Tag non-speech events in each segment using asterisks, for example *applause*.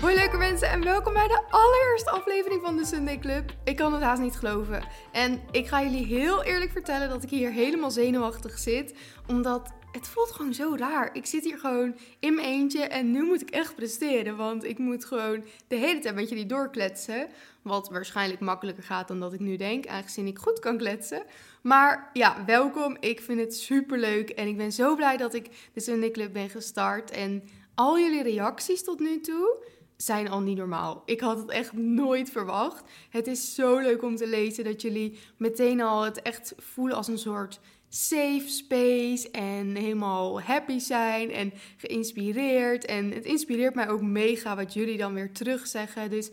Hoi leuke mensen en welkom bij de allereerste aflevering van de Sunday Club. Ik kan het haast niet geloven. En ik ga jullie heel eerlijk vertellen dat ik hier helemaal zenuwachtig zit. Omdat het voelt gewoon zo raar. Ik zit hier gewoon in mijn eentje en nu moet ik echt presteren. Want ik moet gewoon de hele tijd met jullie doorkletsen. Wat waarschijnlijk makkelijker gaat dan dat ik nu denk, aangezien ik goed kan kletsen. Maar ja, welkom. Ik vind het super leuk en ik ben zo blij dat ik de Sunday Club ben gestart. En al jullie reacties tot nu toe zijn al niet normaal. Ik had het echt nooit verwacht. Het is zo leuk om te lezen dat jullie meteen al het echt voelen als een soort safe space en helemaal happy zijn en geïnspireerd. En het inspireert mij ook mega wat jullie dan weer terugzeggen. Dus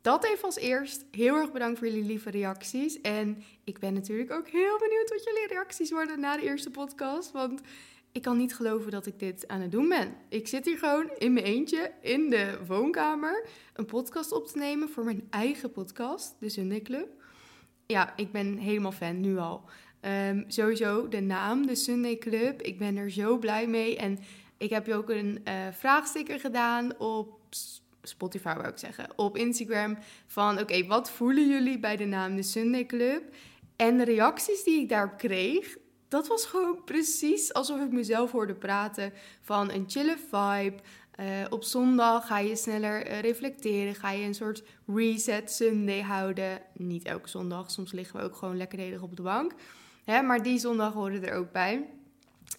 dat even als eerst. Heel erg bedankt voor jullie lieve reacties. En ik ben natuurlijk ook heel benieuwd wat jullie reacties worden na de eerste podcast. Want ik kan niet geloven dat ik dit aan het doen ben. Ik zit hier gewoon in mijn eentje in de woonkamer een podcast op te nemen voor mijn eigen podcast, de Sunday Club. Ja, ik ben helemaal fan nu al. Ehm, sowieso de naam, de Sunday Club. Ik ben er zo blij mee. En ik heb je ook een uh, vraagsticker gedaan op Spotify, wou ik zeggen. Op Instagram. Van oké, wat voelen jullie bij de naam de Sunday Club? En de reacties die ik daarop kreeg, dat was gewoon precies alsof ik mezelf hoorde praten van een chille vibe. Uh, op zondag ga je sneller uh, reflecteren, ga je een soort reset Sunday houden. Niet elke zondag, soms liggen we ook gewoon lekker op de bank. Hè, maar die zondag hoorde er ook bij.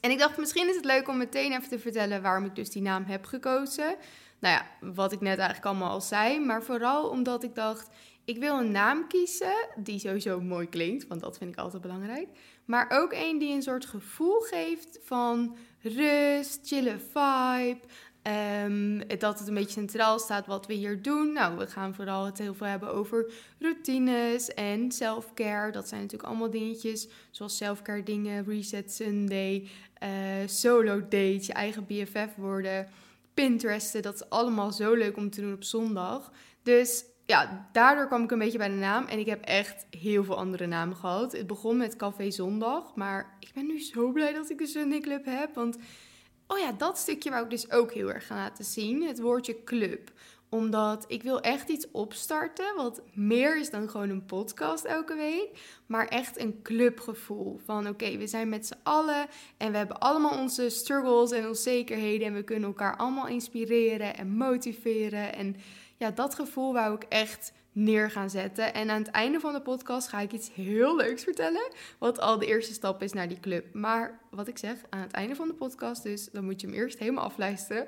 En ik dacht, misschien is het leuk om meteen even te vertellen waarom ik dus die naam heb gekozen. Nou ja, wat ik net eigenlijk allemaal al zei. Maar vooral omdat ik dacht, ik wil een naam kiezen die sowieso mooi klinkt, want dat vind ik altijd belangrijk. Maar ook een die een soort gevoel geeft van rust, chille vibe. Um, dat het een beetje centraal staat wat we hier doen. Nou, we gaan vooral het heel veel hebben over routines en self-care. Dat zijn natuurlijk allemaal dingetjes zoals self-care dingen, reset Sunday, uh, solo dates, je eigen BFF worden, Pinteresten. Dat is allemaal zo leuk om te doen op zondag. Dus ja, daardoor kwam ik een beetje bij de naam. En ik heb echt heel veel andere namen gehad. Het begon met Café Zondag. Maar ik ben nu zo blij dat ik de Sunday Club heb. Want, oh ja, dat stukje wou ik dus ook heel erg gaan laten zien. Het woordje club omdat ik wil echt iets opstarten wat meer is dan gewoon een podcast elke week. Maar echt een clubgevoel. Van oké, we zijn met z'n allen en we hebben allemaal onze struggles en onzekerheden. En we kunnen elkaar allemaal inspireren en motiveren. En ja, dat gevoel wou ik echt neer gaan zetten. En aan het einde van de podcast ga ik iets heel leuks vertellen. Wat al de eerste stap is naar die club. Maar wat ik zeg, aan het einde van de podcast dus, dan moet je hem eerst helemaal afluisteren.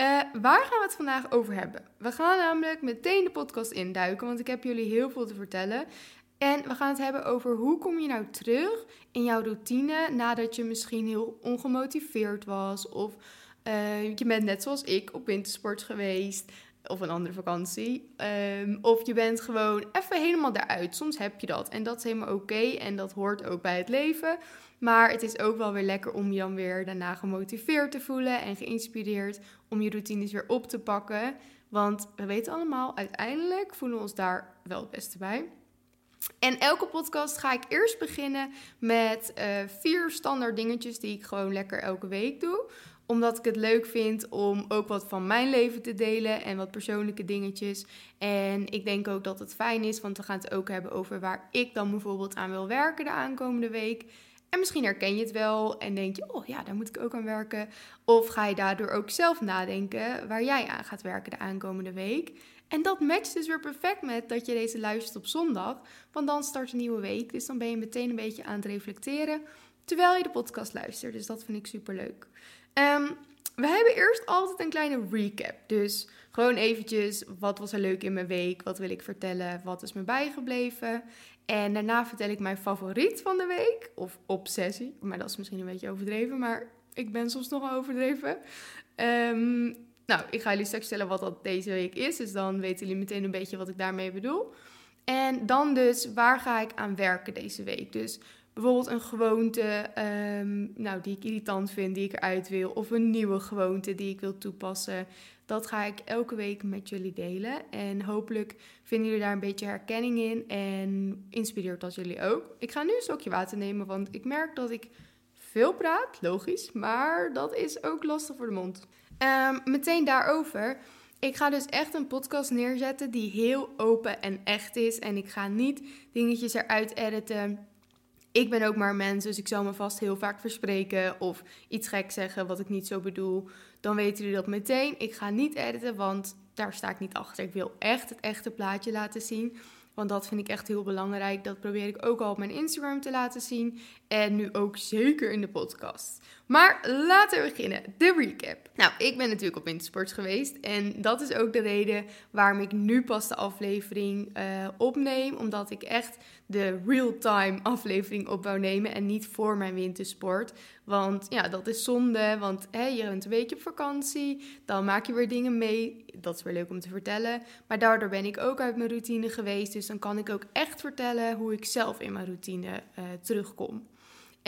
Uh, waar gaan we het vandaag over hebben? We gaan namelijk meteen de podcast induiken, want ik heb jullie heel veel te vertellen. En we gaan het hebben over hoe kom je nou terug in jouw routine nadat je misschien heel ongemotiveerd was. Of uh, je bent net zoals ik op wintersport geweest of een andere vakantie. Um, of je bent gewoon even helemaal daaruit. Soms heb je dat en dat is helemaal oké en dat hoort ook bij het leven. Maar het is ook wel weer lekker om je dan weer daarna gemotiveerd te voelen en geïnspireerd om je routines weer op te pakken. Want we weten allemaal, uiteindelijk voelen we ons daar wel het beste bij. En elke podcast ga ik eerst beginnen met uh, vier standaard dingetjes die ik gewoon lekker elke week doe omdat ik het leuk vind om ook wat van mijn leven te delen en wat persoonlijke dingetjes. En ik denk ook dat het fijn is, want we gaan het ook hebben over waar ik dan bijvoorbeeld aan wil werken de aankomende week. En misschien herken je het wel en denk je, oh ja, daar moet ik ook aan werken. Of ga je daardoor ook zelf nadenken waar jij aan gaat werken de aankomende week. En dat matcht dus weer perfect met dat je deze luistert op zondag, want dan start een nieuwe week. Dus dan ben je meteen een beetje aan het reflecteren terwijl je de podcast luistert. Dus dat vind ik super leuk. Um, we hebben eerst altijd een kleine recap. Dus gewoon eventjes, wat was er leuk in mijn week? Wat wil ik vertellen? Wat is me bijgebleven? En daarna vertel ik mijn favoriet van de week. Of obsessie. Maar dat is misschien een beetje overdreven. Maar ik ben soms nogal overdreven. Um, nou, ik ga jullie straks vertellen wat dat deze week is. Dus dan weten jullie meteen een beetje wat ik daarmee bedoel. En dan dus, waar ga ik aan werken deze week? Dus bijvoorbeeld een gewoonte um, nou, die ik irritant vind, die ik eruit wil, of een nieuwe gewoonte die ik wil toepassen. Dat ga ik elke week met jullie delen. En hopelijk vinden jullie daar een beetje herkenning in en inspireert dat jullie ook. Ik ga nu een stokje water nemen, want ik merk dat ik veel praat, logisch, maar dat is ook lastig voor de mond. Um, meteen daarover. Ik ga dus echt een podcast neerzetten die heel open en echt is. En ik ga niet dingetjes eruit editen. Ik ben ook maar mens, dus ik zal me vast heel vaak verspreken of iets gek zeggen wat ik niet zo bedoel. Dan weten jullie dat meteen. Ik ga niet editen, want daar sta ik niet achter. Ik wil echt het echte plaatje laten zien. Want dat vind ik echt heel belangrijk. Dat probeer ik ook al op mijn Instagram te laten zien. En nu ook zeker in de podcast. Maar laten we beginnen. De recap. Nou, ik ben natuurlijk op Wintersport geweest. En dat is ook de reden waarom ik nu pas de aflevering uh, opneem. Omdat ik echt de real-time aflevering op wou nemen. En niet voor mijn wintersport. Want ja, dat is zonde. Want hè, je bent een beetje op vakantie. Dan maak je weer dingen mee. Dat is weer leuk om te vertellen. Maar daardoor ben ik ook uit mijn routine geweest. Dus dan kan ik ook echt vertellen hoe ik zelf in mijn routine uh, terugkom.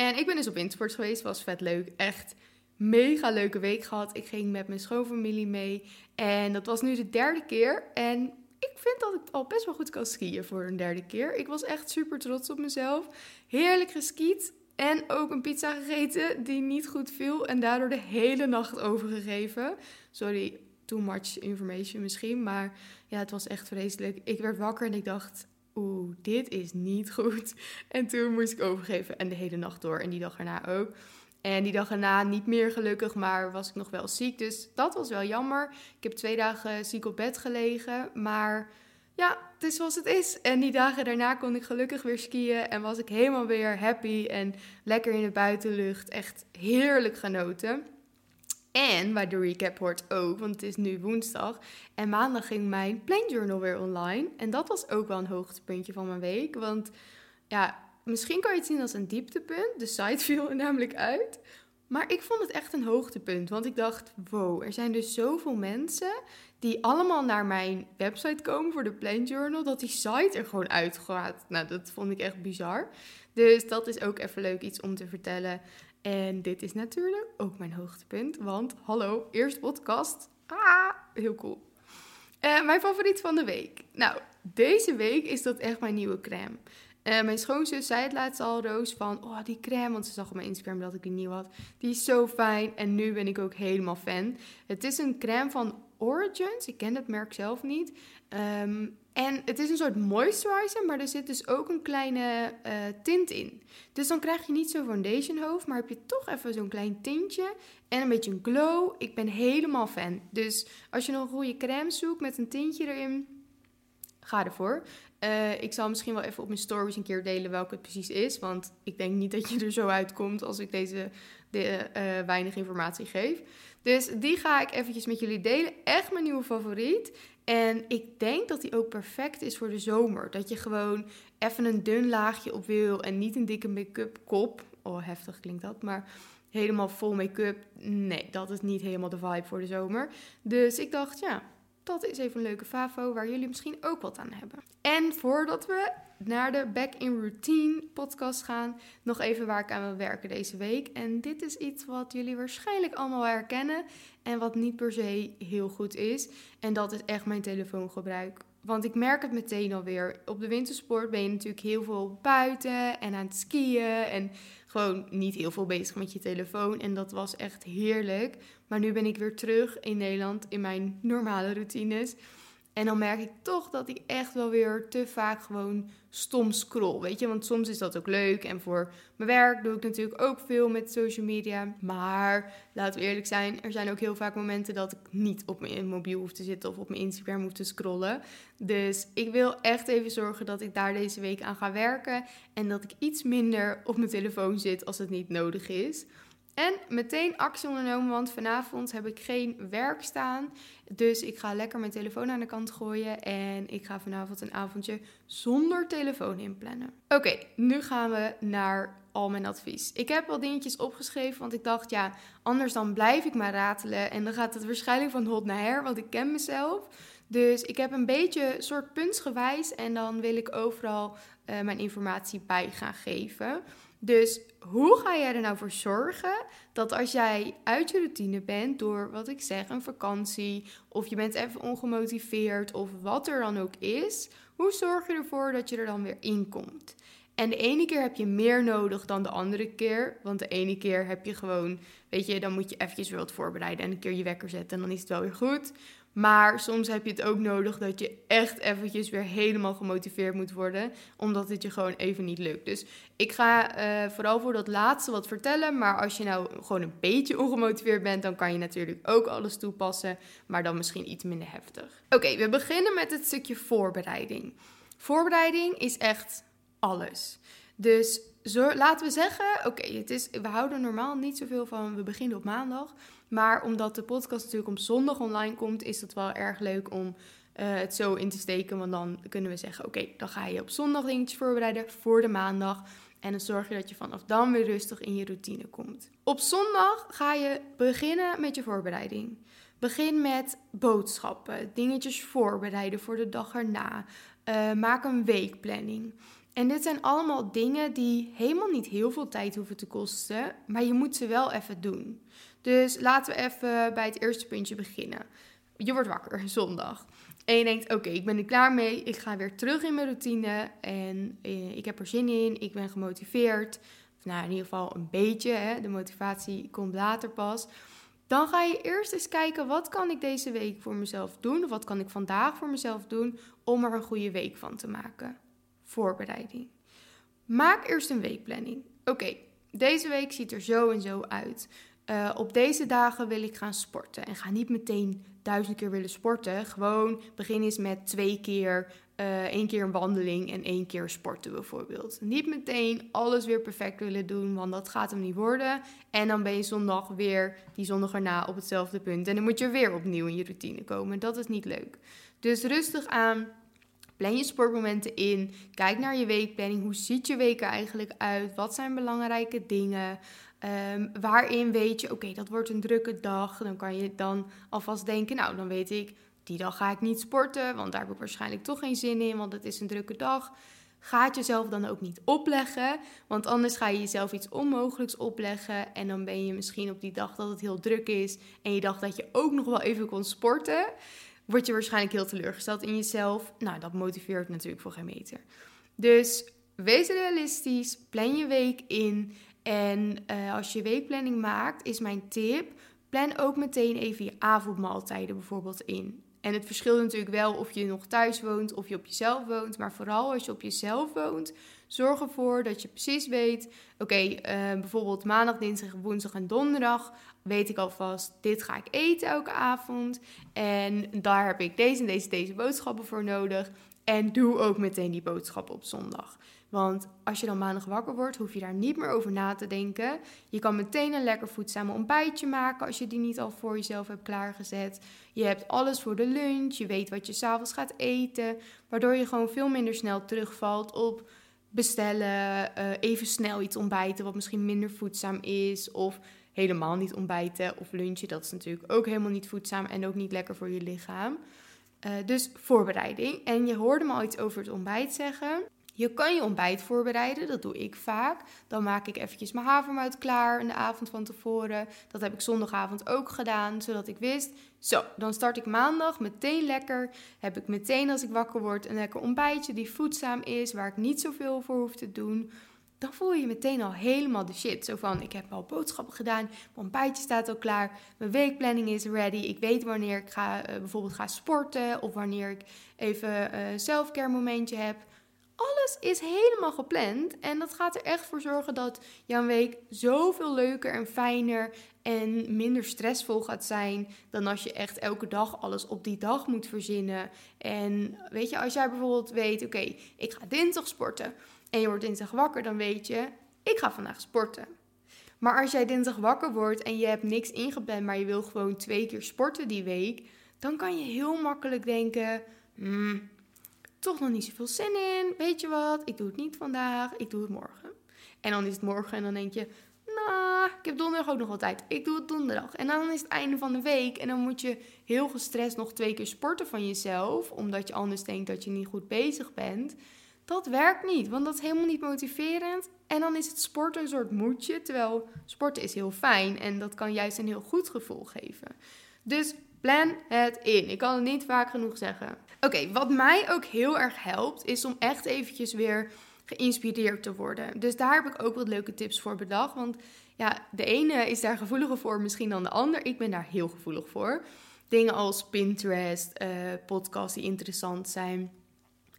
En ik ben dus op wintersport geweest. Was vet leuk. Echt mega leuke week gehad. Ik ging met mijn schoonfamilie mee. En dat was nu de derde keer. En ik vind dat ik al best wel goed kan skiën voor een derde keer. Ik was echt super trots op mezelf. Heerlijk geskiet. En ook een pizza gegeten die niet goed viel. En daardoor de hele nacht overgegeven. Sorry, too much information misschien. Maar ja, het was echt vreselijk. Ik werd wakker en ik dacht, oeh, dit is niet goed. En toen moest ik overgeven en de hele nacht door en die dag erna ook. En die dag erna niet meer gelukkig, maar was ik nog wel ziek. Dus dat was wel jammer. Ik heb twee dagen ziek op bed gelegen, maar ja, het is zoals het is. En die dagen daarna kon ik gelukkig weer skiën en was ik helemaal weer happy en lekker in de buitenlucht. Echt heerlijk genoten. En bij de recap hoort ook, want het is nu woensdag. En maandag ging mijn Plain Journal weer online. En dat was ook wel een hoogtepuntje van mijn week. Want ja, misschien kan je het zien als een dieptepunt. De site *laughs* viel er namelijk uit. Maar ik vond het echt een hoogtepunt. Want ik dacht, wow, er zijn dus zoveel mensen die allemaal naar mijn website komen voor de Plain Journal. Dat die site er gewoon uitgaat. Nou, dat vond ik echt bizar. Dus dat is ook even leuk iets om te vertellen. En dit is natuurlijk ook mijn hoogtepunt, want hallo, eerste podcast. Ah, heel cool. Uh, mijn favoriet van de week. Nou, deze week is dat echt mijn nieuwe crème. Uh, mijn schoonzus zei het laatst al, Roos, van... Oh, die crème, want ze zag op mijn Instagram dat ik die nieuw had. Die is zo fijn en nu ben ik ook helemaal fan. Het is een crème van Origins. Ik ken het merk zelf niet. Um, en het is een soort moisturizer, maar er zit dus ook een kleine uh, tint in. Dus dan krijg je niet zo'n foundation hoofd, maar heb je toch even zo'n klein tintje en een beetje een glow. Ik ben helemaal fan. Dus als je nog een goede crème zoekt met een tintje erin, ga ervoor. Uh, ik zal misschien wel even op mijn stories een keer delen welke het precies is. Want ik denk niet dat je er zo uitkomt als ik deze de, uh, weinig informatie geef. Dus die ga ik eventjes met jullie delen. Echt mijn nieuwe favoriet. En ik denk dat die ook perfect is voor de zomer. Dat je gewoon even een dun laagje op wil en niet een dikke make-up kop. Oh, heftig klinkt dat, maar helemaal vol make-up. Nee, dat is niet helemaal de vibe voor de zomer. Dus ik dacht, ja, dat is even een leuke favo waar jullie misschien ook wat aan hebben. En voordat we naar de Back in Routine podcast gaan, nog even waar ik aan wil werken deze week. En dit is iets wat jullie waarschijnlijk allemaal herkennen en wat niet per se heel goed is. En dat is echt mijn telefoongebruik. Want ik merk het meteen alweer. Op de wintersport ben je natuurlijk heel veel buiten en aan het skiën. En gewoon niet heel veel bezig met je telefoon. En dat was echt heerlijk. Maar nu ben ik weer terug in Nederland in mijn normale routines. En dan merk ik toch dat ik echt wel weer te vaak gewoon stom scroll. Weet je, want soms is dat ook leuk. En voor mijn werk doe ik natuurlijk ook veel met social media. Maar laten we eerlijk zijn, er zijn ook heel vaak momenten dat ik niet op mijn mobiel hoef te zitten of op mijn Instagram hoef te scrollen. Dus ik wil echt even zorgen dat ik daar deze week aan ga werken. En dat ik iets minder op mijn telefoon zit als het niet nodig is. En meteen actie ondernomen, want vanavond heb ik geen werk staan. Dus ik ga lekker mijn telefoon aan de kant gooien. En ik ga vanavond een avondje zonder telefoon inplannen. Oké, nu gaan we naar al mijn advies. Ik heb wel dingetjes opgeschreven, want ik dacht, ja, anders dan blijf ik maar ratelen. En dan gaat het waarschijnlijk van hot naar her, want ik ken mezelf. Dus ik heb een beetje soort puntsgewijs en dan wil ik overal uh, mijn informatie bij gaan geven. Dus hoe ga jij er nou voor zorgen dat als jij uit je routine bent door wat ik zeg, een vakantie of je bent even ongemotiveerd of wat er dan ook is, hoe zorg je ervoor dat je er dan weer in komt? En de ene keer heb je meer nodig dan de andere keer. Want de ene keer heb je gewoon, weet je, dan moet je eventjes weer wat voorbereiden en een keer je wekker zetten en dan is het wel weer goed. Maar soms heb je het ook nodig dat je echt eventjes weer helemaal gemotiveerd moet worden, omdat het je gewoon even niet lukt. Dus ik ga uh, vooral voor dat laatste wat vertellen, maar als je nou gewoon een beetje ongemotiveerd bent, dan kan je natuurlijk ook alles toepassen, maar dan misschien iets minder heftig. Oké, we beginnen met het stukje voorbereiding. Voorbereiding is echt alles. Dus zo, laten we zeggen, oké, we houden normaal niet zoveel van, we beginnen op maandag. Maar omdat de podcast natuurlijk op zondag online komt, is het wel erg leuk om uh, het zo in te steken. Want dan kunnen we zeggen, oké, dan ga je op zondag dingetjes voorbereiden voor de maandag. En dan zorg je dat je vanaf dan weer rustig in je routine komt. Op zondag ga je beginnen met je voorbereiding. Begin met boodschappen, dingetjes voorbereiden voor de dag erna. Uh, maak een weekplanning. En dit zijn allemaal dingen die helemaal niet heel veel tijd hoeven te kosten, maar je moet ze wel even doen. Dus laten we even bij het eerste puntje beginnen. Je wordt wakker zondag. En je denkt: Oké, ik ben er klaar mee. Ik ga weer terug in mijn routine. En eh, ik heb er zin in. Ik ben gemotiveerd. Nou, in ieder geval een beetje. Hè. De motivatie komt later pas. Dan ga je eerst eens kijken: wat kan ik deze week voor mezelf doen? Of wat kan ik vandaag voor mezelf doen om er een goede week van te maken? Voorbereiding. Maak eerst een weekplanning. Oké, deze week ziet er zo en zo uit. Uh, op deze dagen wil ik gaan sporten. En ga niet meteen duizend keer willen sporten. Gewoon begin eens met twee keer, uh, één keer een wandeling en één keer sporten bijvoorbeeld. Niet meteen alles weer perfect willen doen, want dat gaat hem niet worden. En dan ben je zondag weer, die zondag erna, op hetzelfde punt. En dan moet je weer opnieuw in je routine komen. Dat is niet leuk. Dus rustig aan. Plan je sportmomenten in. Kijk naar je weekplanning. Hoe ziet je week er eigenlijk uit? Wat zijn belangrijke dingen? Um, waarin weet je, oké, dat wordt een drukke dag. Dan kan je dan alvast denken, nou, dan weet ik, die dag ga ik niet sporten, want daar heb ik waarschijnlijk toch geen zin in, want het is een drukke dag. Ga jezelf dan ook niet opleggen, want anders ga je jezelf iets onmogelijks opleggen en dan ben je misschien op die dag dat het heel druk is en je dacht dat je ook nog wel even kon sporten, word je waarschijnlijk heel teleurgesteld in jezelf. Nou, dat motiveert natuurlijk voor geen meter. Dus wees realistisch, plan je week in en uh, als je weekplanning maakt, is mijn tip: plan ook meteen even je avondmaaltijden bijvoorbeeld in. En het verschilt natuurlijk wel of je nog thuis woont of je op jezelf woont. Maar vooral als je op jezelf woont, zorg ervoor dat je precies weet: oké, eh, bijvoorbeeld maandag, dinsdag, woensdag en donderdag weet ik alvast: dit ga ik eten elke avond. En daar heb ik deze en deze, deze boodschappen voor nodig. En doe ook meteen die boodschappen op zondag. Want als je dan maandag wakker wordt, hoef je daar niet meer over na te denken. Je kan meteen een lekker voedzame ontbijtje maken als je die niet al voor jezelf hebt klaargezet. Je hebt alles voor de lunch, je weet wat je s'avonds gaat eten. Waardoor je gewoon veel minder snel terugvalt op bestellen, uh, even snel iets ontbijten wat misschien minder voedzaam is. Of helemaal niet ontbijten of lunchen. Dat is natuurlijk ook helemaal niet voedzaam en ook niet lekker voor je lichaam. Uh, dus voorbereiding. En je hoorde me al iets over het ontbijt zeggen. Je kan je ontbijt voorbereiden, dat doe ik vaak. Dan maak ik eventjes mijn havermout klaar de avond van tevoren. Dat heb ik zondagavond ook gedaan, zodat ik wist... Zo, dan start ik maandag meteen lekker. Heb ik meteen als ik wakker word een lekker ontbijtje die voedzaam is... waar ik niet zoveel voor hoef te doen dan voel je meteen al helemaal de shit. Zo van, ik heb al boodschappen gedaan, mijn ontbijtje staat al klaar, mijn weekplanning is ready. Ik weet wanneer ik ga, uh, bijvoorbeeld ga sporten of wanneer ik even een uh, selfcare momentje heb alles is helemaal gepland. En dat gaat er echt voor zorgen dat jouw week zoveel leuker en fijner en minder stressvol gaat zijn dan als je echt elke dag alles op die dag moet verzinnen. En weet je, als jij bijvoorbeeld weet, oké, ik ga dinsdag sporten en je wordt dinsdag wakker, dan weet je, ik ga vandaag sporten. Maar als jij dinsdag wakker wordt en je hebt niks ingepland, maar je wil gewoon twee keer sporten die week, dan kan je heel makkelijk denken, hmm, toch nog niet zoveel zin in. Weet je wat? Ik doe het niet vandaag. Ik doe het morgen. En dan is het morgen en dan denk je, nou, ik heb donderdag ook nog wel tijd. Ik doe het donderdag. En dan is het einde van de week. En dan moet je heel gestrest nog twee keer sporten van jezelf. Omdat je anders denkt dat je niet goed bezig bent. Dat werkt niet, want dat is helemaal niet motiverend. En dan is het sporten een soort moedje. Terwijl sporten is heel fijn en dat kan juist een heel goed gevoel geven. Dus Plan het in. Ik kan het niet vaak genoeg zeggen. Oké, wat mij ook heel erg helpt, is om echt eventjes weer geïnspireerd te worden. Dus daar heb ik ook wat leuke tips voor bedacht. Want ja, de ene is daar gevoeliger voor misschien dan de ander. Ik ben daar heel gevoelig voor. dingen als Pinterest, uh, podcasts die interessant zijn.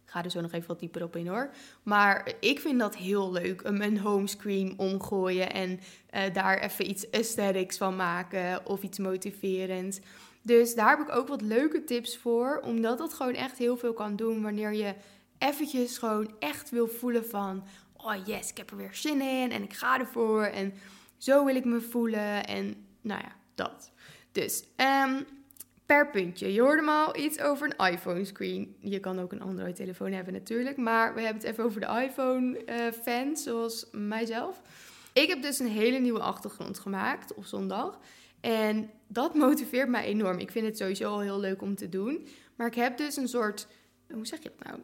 Ik ga er zo nog even wat dieper op in hoor. Maar ik vind dat heel leuk. Een homescreen omgooien en uh, daar even iets aesthetics van maken of iets motiverends. Dus daar heb ik ook wat leuke tips voor. Omdat dat gewoon echt heel veel kan doen wanneer je eventjes gewoon echt wil voelen van... Oh yes, ik heb er weer zin in en ik ga ervoor en zo wil ik me voelen. En nou ja, dat. Dus um, per puntje. Je hoorde me al iets over een iPhone screen. Je kan ook een Android telefoon hebben natuurlijk. Maar we hebben het even over de iPhone uh, fans, zoals mijzelf. Ik heb dus een hele nieuwe achtergrond gemaakt op zondag. En dat motiveert mij enorm. Ik vind het sowieso al heel leuk om te doen. Maar ik heb dus een soort, hoe zeg je dat nou?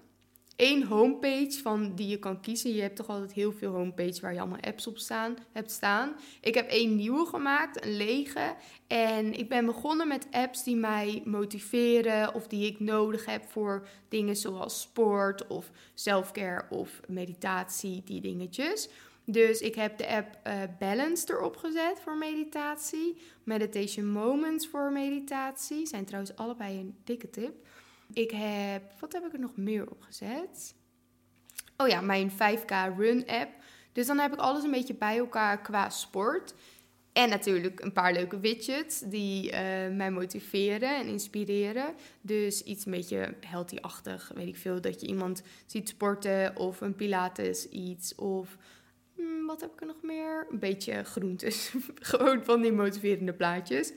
Eén homepage van die je kan kiezen. Je hebt toch altijd heel veel homepages waar je allemaal apps op staan, hebt staan. Ik heb één nieuwe gemaakt, een lege. En ik ben begonnen met apps die mij motiveren of die ik nodig heb voor dingen zoals sport of selfcare of meditatie, die dingetjes. Dus ik heb de app uh, Balance erop gezet voor meditatie. Meditation Moments voor meditatie. Zijn trouwens allebei een dikke tip. Ik heb, wat heb ik er nog meer op gezet? Oh ja, mijn 5K Run app. Dus dan heb ik alles een beetje bij elkaar qua sport. En natuurlijk een paar leuke widgets die uh, mij motiveren en inspireren. Dus iets een beetje healthy-achtig, weet ik veel. Dat je iemand ziet sporten of een pilates iets of Hmm, wat heb ik er nog meer? Een beetje groentes. *laughs* Gewoon van die motiverende plaatjes.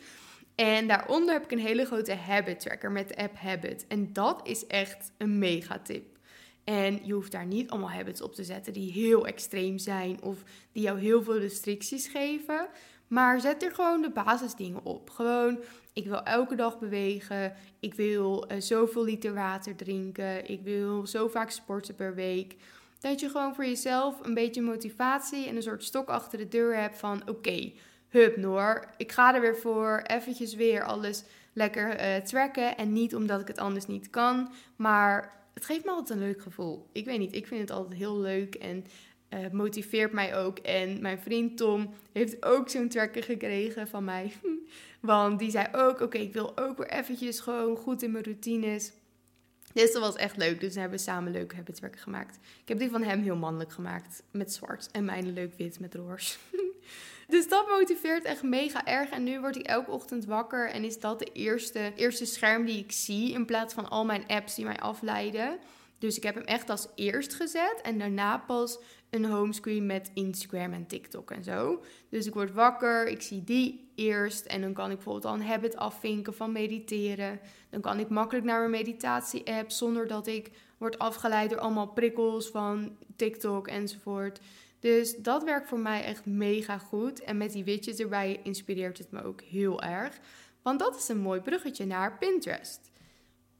En daaronder heb ik een hele grote habit tracker met de app Habit. En dat is echt een mega tip. En je hoeft daar niet allemaal habits op te zetten die heel extreem zijn of die jou heel veel restricties geven. Maar zet er gewoon de basisdingen op. Gewoon, ik wil elke dag bewegen. Ik wil uh, zoveel liter water drinken. Ik wil zo vaak sporten per week. Dat je gewoon voor jezelf een beetje motivatie en een soort stok achter de deur hebt van oké, hup Noor, ik ga er weer voor, eventjes weer alles lekker uh, tracken. En niet omdat ik het anders niet kan, maar het geeft me altijd een leuk gevoel. Ik weet niet, ik vind het altijd heel leuk en uh, motiveert mij ook. En mijn vriend Tom heeft ook zo'n tracker gekregen van mij. *laughs* Want die zei ook, oké, ik wil ook weer eventjes gewoon goed in mijn routines. Dus dat was echt leuk. Dus we hebben samen leuke habitswerken gemaakt. Ik heb die van hem heel mannelijk gemaakt. Met zwart. En mijn leuk wit met roos. *laughs* dus dat motiveert echt mega erg. En nu word ik elke ochtend wakker. En is dat de eerste, eerste scherm die ik zie. In plaats van al mijn apps die mij afleiden. Dus ik heb hem echt als eerst gezet. En daarna pas een homescreen met Instagram en TikTok en zo. Dus ik word wakker, ik zie die eerst. En dan kan ik bijvoorbeeld al een habit afvinken van mediteren. Dan kan ik makkelijk naar mijn meditatie-app zonder dat ik word afgeleid door allemaal prikkels van TikTok enzovoort. Dus dat werkt voor mij echt mega goed. En met die widgets erbij inspireert het me ook heel erg. Want dat is een mooi bruggetje naar Pinterest.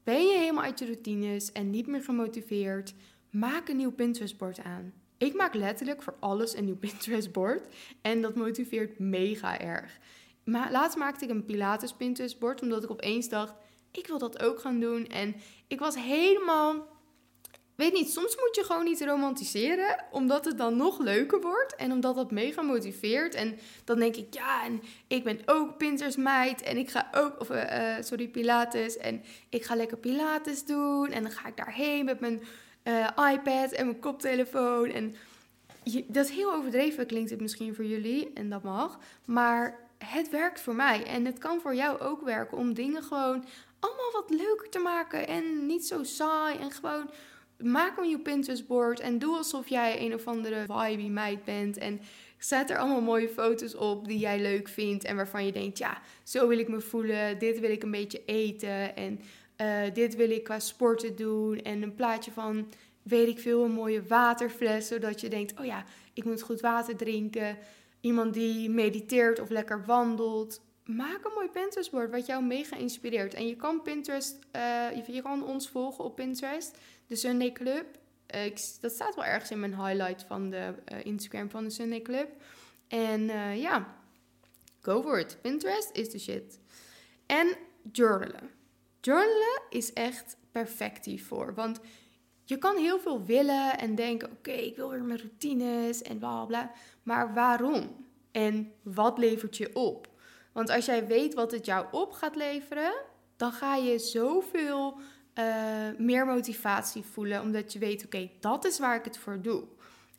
Ben je helemaal uit je routines en niet meer gemotiveerd? Maak een nieuw Pinterest-bord aan. Ik maak letterlijk voor alles een nieuw *laughs* Pinterest-bord. En dat motiveert mega erg. Maar laatst maakte ik een Pilates Pinterest-bord, omdat ik opeens dacht: ik wil dat ook gaan doen. En ik was helemaal. Weet niet, soms moet je gewoon niet romantiseren, omdat het dan nog leuker wordt en omdat dat mega motiveert. En dan denk ik, ja, en ik ben ook Pinterest-meid en ik ga ook, of uh, sorry, Pilates. En ik ga lekker Pilates doen en dan ga ik daarheen met mijn uh, iPad en mijn koptelefoon. En dat is heel overdreven, klinkt het misschien voor jullie. En dat mag. Maar het werkt voor mij. En het kan voor jou ook werken om dingen gewoon allemaal wat leuker te maken. En niet zo saai. En gewoon maak een nieuw Pinterest board. En doe alsof jij een of andere vibe meid bent. En zet er allemaal mooie foto's op die jij leuk vindt. En waarvan je denkt, ja, zo wil ik me voelen. Dit wil ik een beetje eten. En uh, dit wil ik qua sporten doen. En een plaatje van, weet ik veel, een mooie waterfles. Zodat je denkt, oh ja, ik moet goed water drinken. Iemand die mediteert of lekker wandelt. Maak een mooi Pinterest-bord wat jou mega inspireert. En je kan Pinterest, uh, je, kan ons volgen op Pinterest. De Sunday Club. Uh, ik, dat staat wel ergens in mijn highlight van de Instagram van de Sunday Club. En ja, go for it. Pinterest is de shit. En journalen. Journalen is echt perfect hiervoor. Want je kan heel veel willen en denken: oké, ik wil weer mijn routines en bla bla. Maar waarom? En wat levert je op? Want als jij weet wat het jou op gaat leveren, dan ga je zoveel uh, meer motivatie voelen. Omdat je weet, oké, dat is waar ik het voor doe.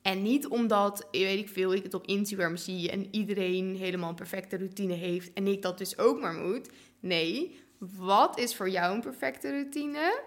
En niet omdat, weet ik veel, ik het op Instagram zie en iedereen helemaal een perfecte routine heeft en ik dat dus ook maar moet. Nee, wat is voor jou een perfecte routine?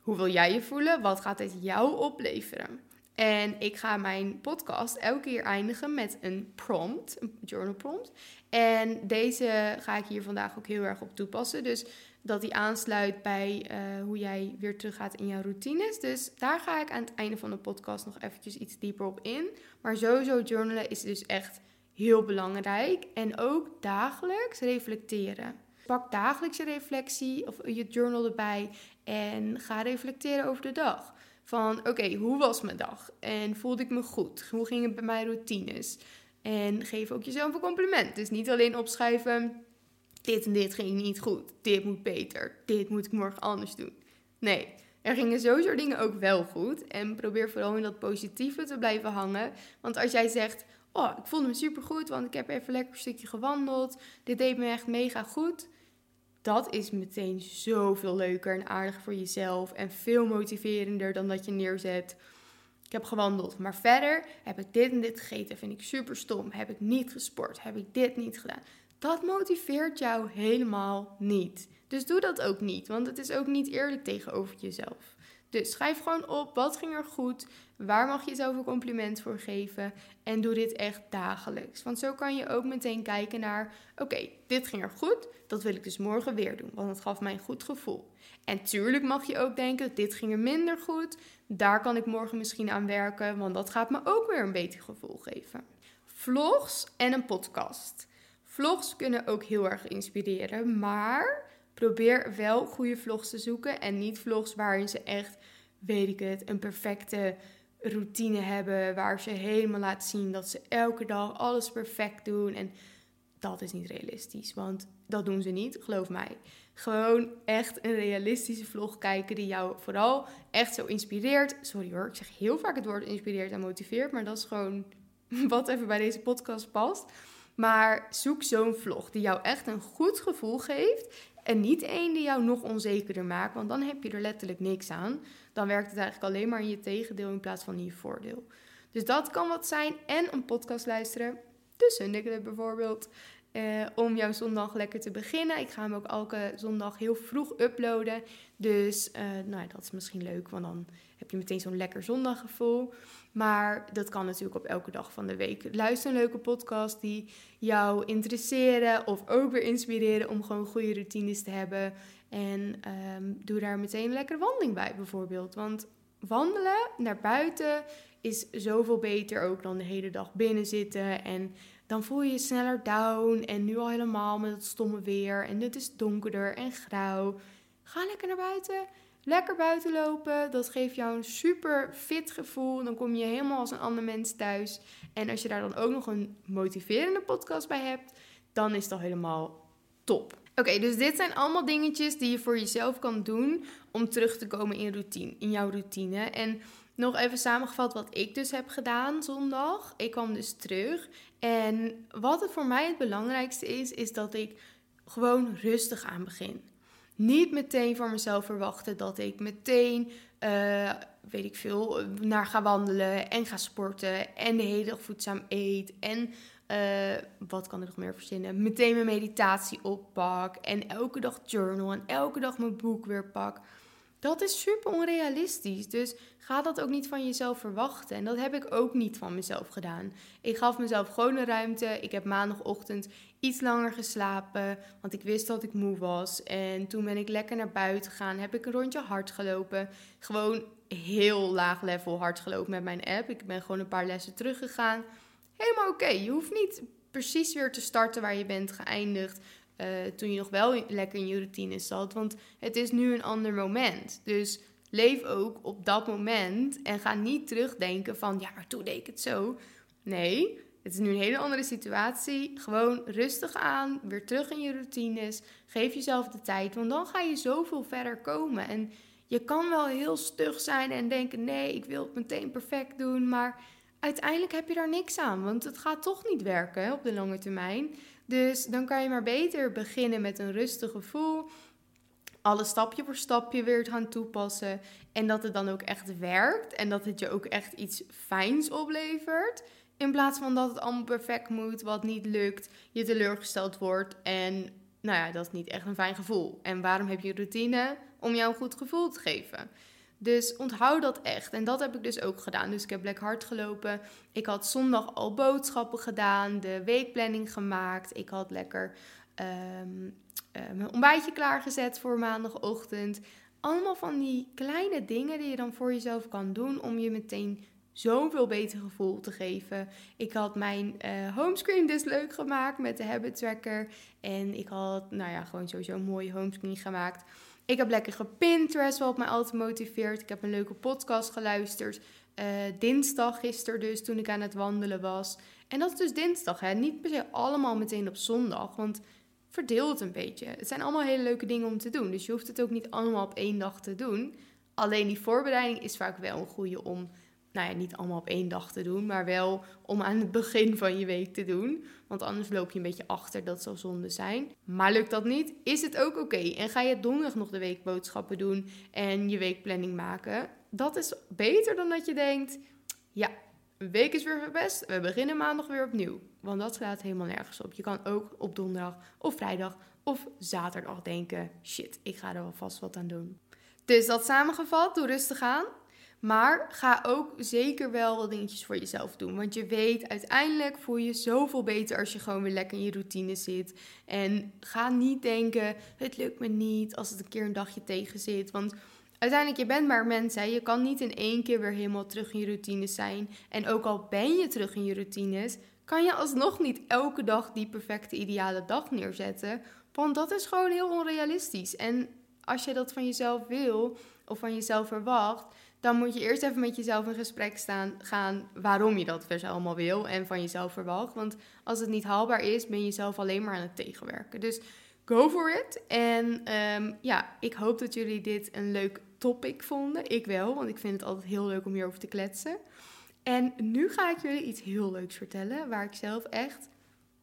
Hoe wil jij je voelen? Wat gaat het jou opleveren? En ik ga mijn podcast elke keer eindigen met een prompt, een journal prompt. En deze ga ik hier vandaag ook heel erg op toepassen. Dus dat die aansluit bij eh, hoe jij weer teruggaat in jouw routines. Dus daar ga ik aan het einde van de podcast nog eventjes iets dieper op in. Maar sowieso journalen is dus echt heel belangrijk. En ook dagelijks reflecteren. Pak dagelijks je reflectie of je journal erbij en ga reflecteren over de dag. Van oké, hoe was mijn dag? En voelde ik me goed? Hoe ging het bij mijn routines? En geef ook jezelf een compliment. Dus niet alleen opschrijven dit en dit ging niet goed, dit moet beter, dit moet ik morgen anders doen. Nee, er gingen sowieso dingen ook wel goed. En probeer vooral in dat positieve te blijven hangen. Want als jij zegt, oh, ik voelde me supergoed, want ik heb even lekker een stukje gewandeld. Dit deed me echt mega goed. Dat is meteen zoveel leuker en aardiger voor jezelf. En veel motiverender dan dat je neerzet. Ik heb gewandeld, maar verder heb ik dit en dit gegeten. Vind ik super stom. Heb ik niet gesport? Heb ik dit niet gedaan? dat motiveert jou helemaal niet. Dus doe dat ook niet, want het is ook niet eerlijk tegenover jezelf. Dus schrijf gewoon op wat ging er goed, waar mag je jezelf een compliment voor geven en doe dit echt dagelijks. Want zo kan je ook meteen kijken naar, oké, dit ging er goed, dat wil ik dus morgen weer doen, want het gaf mij een goed gevoel. En tuurlijk mag je ook denken, dit ging er minder goed, daar kan ik morgen misschien aan werken, want dat gaat me ook weer een beter gevoel geven. Vlogs en een podcast. Vlogs kunnen ook heel erg inspireren, maar probeer wel goede vlogs te zoeken en niet vlogs waarin ze echt, weet ik het, een perfecte routine hebben, waar ze helemaal laten zien dat ze elke dag alles perfect doen. En dat is niet realistisch, want dat doen ze niet, geloof mij. Gewoon echt een realistische vlog kijken die jou vooral echt zo inspireert. Sorry hoor, ik zeg heel vaak het woord inspireert en motiveert, maar dat is gewoon *laughs* wat even bij deze podcast past. Maar zoek zo'n vlog die jou echt een goed gevoel geeft. En niet één die jou nog onzekerder maakt, want dan heb je er letterlijk niks aan. Dan werkt het eigenlijk alleen maar in je tegendeel in plaats van in je voordeel. Dus dat kan wat zijn. En een podcast luisteren. De Sunday bijvoorbeeld. Eh, om jouw zondag lekker te beginnen. Ik ga hem ook elke zondag heel vroeg uploaden. Dus uh, nou, dat is misschien leuk, want dan heb je meteen zo'n lekker zondaggevoel. Maar dat kan natuurlijk op elke dag van de week. Luister een leuke podcast die jou interesseren of ook weer inspireren om gewoon goede routines te hebben. En ehm, doe daar meteen een lekkere wandeling bij bijvoorbeeld. Want wandelen naar buiten is zoveel beter ook dan de hele dag binnen zitten. En dan voel je je sneller down. En nu al helemaal met het stomme weer. En het is donkerder en grauw. Ga lekker naar buiten Lekker buiten lopen, dat geeft jou een super fit gevoel. Dan kom je helemaal als een ander mens thuis. En als je daar dan ook nog een motiverende podcast bij hebt, dan is dat helemaal top. Oké, dus dit zijn allemaal dingetjes die je voor jezelf kan doen om terug te komen in routine, in jouw routine. En nog even samengevat wat ik dus heb gedaan zondag. Ik kwam dus terug. En wat het voor mij het belangrijkste is, is dat ik gewoon rustig aan begin niet meteen voor mezelf verwachten dat ik meteen, uh, weet ik veel, naar ga wandelen en ga sporten en de hele dag voedzaam eet en uh, wat kan ik nog meer verzinnen? Meteen mijn meditatie oppak en elke dag journal en elke dag mijn boek weer pak. Dat is super onrealistisch. Dus ga dat ook niet van jezelf verwachten. En dat heb ik ook niet van mezelf gedaan. Ik gaf mezelf gewoon een ruimte. Ik heb maandagochtend iets langer geslapen, want ik wist dat ik moe was. En toen ben ik lekker naar buiten gegaan, heb ik een rondje hard gelopen. Gewoon heel laag level hard gelopen met mijn app. Ik ben gewoon een paar lessen teruggegaan. Helemaal oké. Je hoeft niet precies weer te starten waar je bent geëindigd. Uh, toen je nog wel lekker in je routine zat. Want het is nu een ander moment. Dus leef ook op dat moment. En ga niet terugdenken van ja, maar toen deed ik het zo. Nee, het is nu een hele andere situatie. Gewoon rustig aan, weer terug in je routines. Geef jezelf de tijd, want dan ga je zoveel verder komen. En je kan wel heel stug zijn en denken: nee, ik wil het meteen perfect doen. Maar uiteindelijk heb je daar niks aan, want het gaat toch niet werken op de lange termijn. Dus dan kan je maar beter beginnen met een rustig gevoel. alles stapje voor stapje weer gaan toepassen. En dat het dan ook echt werkt. En dat het je ook echt iets fijns oplevert. In plaats van dat het allemaal perfect moet, wat niet lukt, je teleurgesteld wordt. En nou ja, dat is niet echt een fijn gevoel. En waarom heb je routine? Om jou een goed gevoel te geven. Dus onthoud dat echt. En dat heb ik dus ook gedaan. Dus ik heb lekker hard gelopen. Ik had zondag al boodschappen gedaan, de weekplanning gemaakt. Ik had lekker um, mijn ontbijtje klaargezet voor maandagochtend. Allemaal van die kleine dingen die je dan voor jezelf kan doen om je meteen zoveel beter gevoel te geven. Ik had mijn uh, homescreen dus leuk gemaakt met de habit tracker. En ik had, nou ja, gewoon sowieso een mooie homescreen gemaakt. Ik heb lekker gepinterest, wat mij altijd motiveert. Ik heb een leuke podcast geluisterd. Uh, dinsdag gisteren dus, toen ik aan het wandelen was. En dat is dus dinsdag, hè. Niet per se allemaal meteen op zondag, want verdeel het een beetje. Het zijn allemaal hele leuke dingen om te doen. Dus je hoeft het ook niet allemaal op één dag te doen. Alleen die voorbereiding is vaak wel een goede om nou ja, niet allemaal op één dag te doen, maar wel om aan het begin van je week te doen. Want anders loop je een beetje achter, dat zal zonde zijn. Maar lukt dat niet, is het ook oké. En ga je donderdag nog de weekboodschappen doen en je weekplanning maken. Dat is beter dan dat je denkt, ja, een week is weer verpest, we beginnen maandag weer opnieuw. Want dat slaat helemaal nergens op. Je kan ook op donderdag of vrijdag of zaterdag denken, shit, ik ga er wel vast wat aan doen. Dus dat samengevat, doe rustig aan. Maar ga ook zeker wel wat dingetjes voor jezelf doen. Want je weet, uiteindelijk voel je zoveel beter als je gewoon weer lekker in je routine zit. En ga niet denken, het lukt me niet als het een keer een dagje tegen zit. Want uiteindelijk, je bent maar mens. Hè? Je kan niet in één keer weer helemaal terug in je routine zijn. En ook al ben je terug in je routines, kan je alsnog niet elke dag die perfecte ideale dag neerzetten. Want dat is gewoon heel onrealistisch. En als je dat van jezelf wil of van jezelf verwacht dan moet je eerst even met jezelf in gesprek staan, gaan waarom je dat vers allemaal wil en van jezelf verwacht. Want als het niet haalbaar is, ben je zelf alleen maar aan het tegenwerken. Dus go for it. En ehm, ja, ik hoop dat jullie dit een leuk topic vonden. Ik wel, want ik vind het altijd heel leuk om hierover te kletsen. En nu ga ik jullie iets heel leuks vertellen, waar ik zelf echt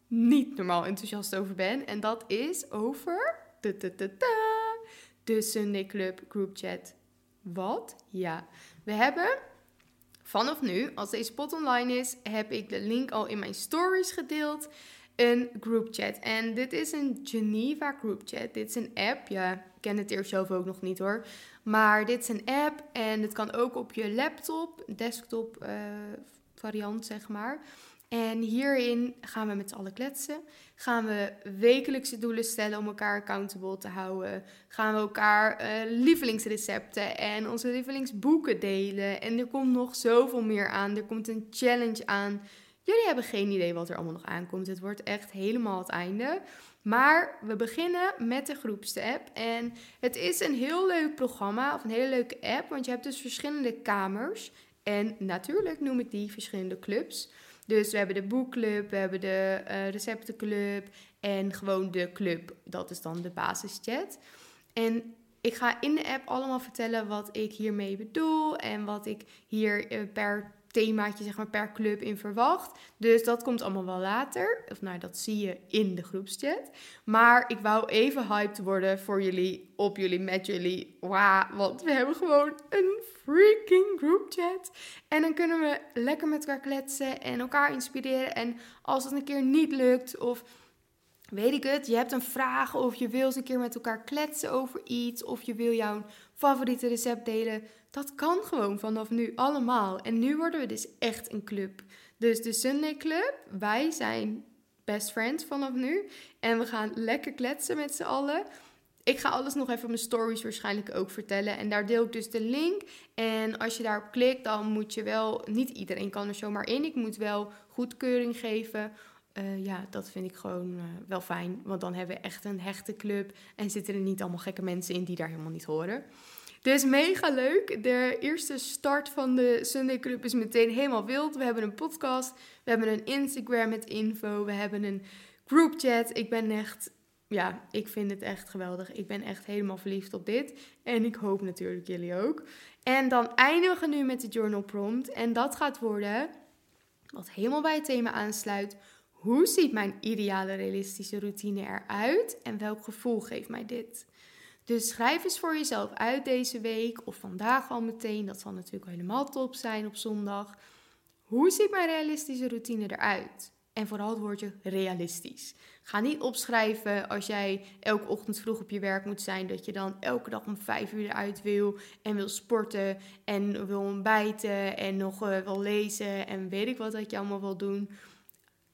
niet normaal enthousiast over ben. En dat is over de Sunday Club Group Chat wat? Ja. We hebben vanaf nu, als deze pot online is, heb ik de link al in mijn stories gedeeld. Een group chat. En dit is een Geneva group chat. Dit is een app. Ja, ken het eerst zelf ook nog niet hoor. Maar dit is een app en het kan ook op je laptop, desktop uh, variant zeg maar. En hierin gaan we met z'n allen kletsen. Gaan we wekelijkse doelen stellen om elkaar accountable te houden. Gaan we elkaar uh, lievelingsrecepten en onze lievelingsboeken delen. En er komt nog zoveel meer aan. Er komt een challenge aan. Jullie hebben geen idee wat er allemaal nog aankomt. Het wordt echt helemaal het einde. Maar we beginnen met de groepsapp. En het is een heel leuk programma, of een hele leuke app. Want je hebt dus verschillende kamers. En natuurlijk noem ik die verschillende clubs. Dus we hebben de boekclub, we hebben de uh, receptenclub en gewoon de club. Dat is dan de basischat. En ik ga in de app allemaal vertellen wat ik hiermee bedoel en wat ik hier eh, per themaatje, zeg maar, per club in verwacht. Dus dat komt allemaal wel later. Of nou, dat zie je in de groepschat. Maar ik wou even hyped worden voor jullie, op jullie, met jullie. Wauw, want we hebben gewoon een freaking groupchat. En dan kunnen we lekker met elkaar kletsen en elkaar inspireren. En als het een keer niet lukt of weet ik het, je hebt een vraag of je wil eens een keer met elkaar kletsen over iets of je wil jouw favoriete recept delen. Dat kan gewoon vanaf nu allemaal. En nu worden we dus echt een club. Dus de Sunday Club, wij zijn best friends vanaf nu. En we gaan lekker kletsen met z'n allen. Ik ga alles nog even mijn stories waarschijnlijk ook vertellen. En daar deel ik dus de link. En als je daarop klikt, dan moet je wel... Niet iedereen kan er zomaar in. Ik moet wel goedkeuring geven. Uh, ja, dat vind ik gewoon uh, wel fijn. Want dan hebben we echt een hechte club. En zitten er niet allemaal gekke mensen in die daar helemaal niet horen. Dus mega leuk. De eerste start van de Sunday Club is meteen helemaal wild. We hebben een podcast. We hebben een Instagram met info. We hebben een group chat. Ik ben echt ja, ik vind het echt geweldig. Ik ben echt helemaal verliefd op dit. En ik hoop natuurlijk jullie ook. En dan eindigen we nu met de journal prompt. En dat gaat worden, wat helemaal bij het thema aansluit. Hoe ziet mijn ideale realistische routine eruit? En welk gevoel geeft mij dit? Dus schrijf eens voor jezelf uit deze week of vandaag al meteen. Dat zal natuurlijk helemaal top zijn op zondag. Hoe ziet mijn realistische routine eruit? En vooral het woordje realistisch. Ga niet opschrijven als jij elke ochtend vroeg op je werk moet zijn, dat je dan elke dag om vijf uur eruit wil en wil sporten en wil ontbijten en nog uh, wil lezen en weet ik wat dat je allemaal wil doen.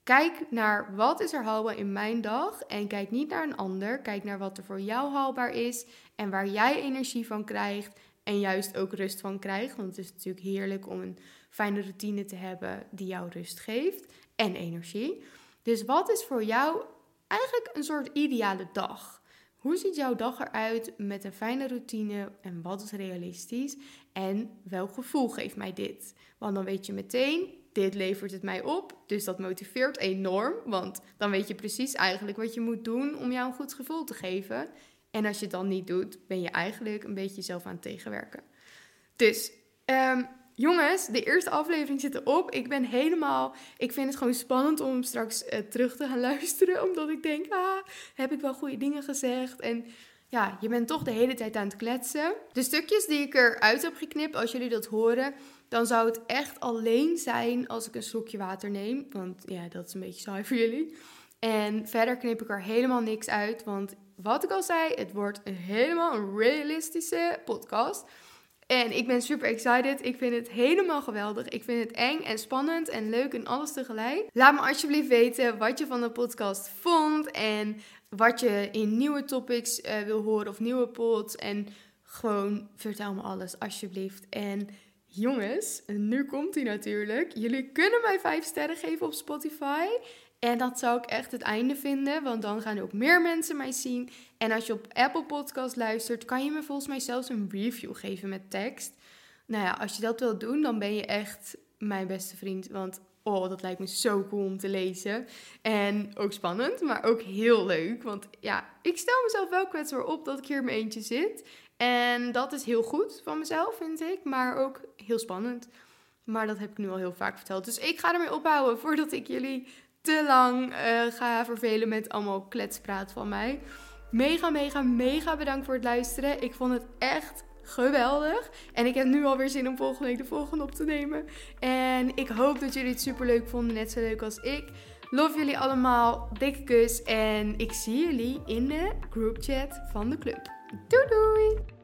Kijk naar wat is er haalbaar in mijn dag en kijk niet naar een ander. Kijk naar wat er voor jou haalbaar is en waar jij energie van krijgt en juist ook rust van krijgt. Want het is natuurlijk heerlijk om een fijne routine te hebben die jou rust geeft en energie. Dus wat is voor jou eigenlijk een soort ideale dag? Hoe ziet jouw dag eruit met een fijne routine en wat is realistisch? En welk gevoel geeft mij dit? Want dan weet je meteen, dit levert het mij op. Dus dat motiveert enorm, want dan weet je precies eigenlijk wat je moet doen om jou een goed gevoel te geven. En als je het dan niet doet, ben je eigenlijk een beetje zelf aan het tegenwerken. Dus um, Jongens, de eerste aflevering zit erop. Ik ben helemaal. Ik vind het gewoon spannend om straks uh, terug te gaan *laughs* luisteren. Omdat ik denk, ah, heb ik wel goede dingen gezegd? En ja, je bent toch de hele tijd aan het kletsen. De stukjes die ik eruit heb geknipt, als jullie dat horen, dan zou het echt alleen zijn als ik een slokje water neem. Want ja, dat is een beetje saai voor jullie. En verder knip ik er helemaal niks uit. Want wat ik al zei, het wordt een helemaal een realistische podcast. En ik ben super excited. Ik vind het helemaal geweldig. Ik vind het eng en spannend en leuk en alles tegelijk. Laat me alsjeblieft weten wat je van de podcast vond. En wat je in nieuwe topics uh, wil horen of nieuwe pods. En gewoon vertel me alles alsjeblieft. En jongens, nu komt hij natuurlijk. Jullie kunnen mij 5 sterren geven op Spotify. En dat zou ik echt het einde vinden, want dan gaan ook meer mensen mij zien. En als je op Apple Podcast luistert, kan je me volgens mij zelfs een review geven met tekst. Nou ja, als je dat wilt doen, dan ben je echt mijn beste vriend. Want oh, dat lijkt me zo cool om te lezen. En ook spannend, maar ook heel leuk. Want ja, ik stel mezelf wel kwetsbaar op dat ik hier in mijn eentje zit. En dat is heel goed van mezelf, vind ik. Maar ook heel spannend. Maar dat heb ik nu al heel vaak verteld. Dus ik ga ermee ophouden voordat ik jullie te lang uh, ga vervelen met allemaal kletspraat van mij. Mega, mega, mega bedankt voor het luisteren. Ik vond het echt geweldig. En ik heb nu alweer zin om volgende week de volgende op te nemen. En ik hoop dat jullie het super leuk vonden. Net zo leuk als ik. Love jullie allemaal. Dikke kus. En ik zie jullie in de groupchat van de club. Doei doei!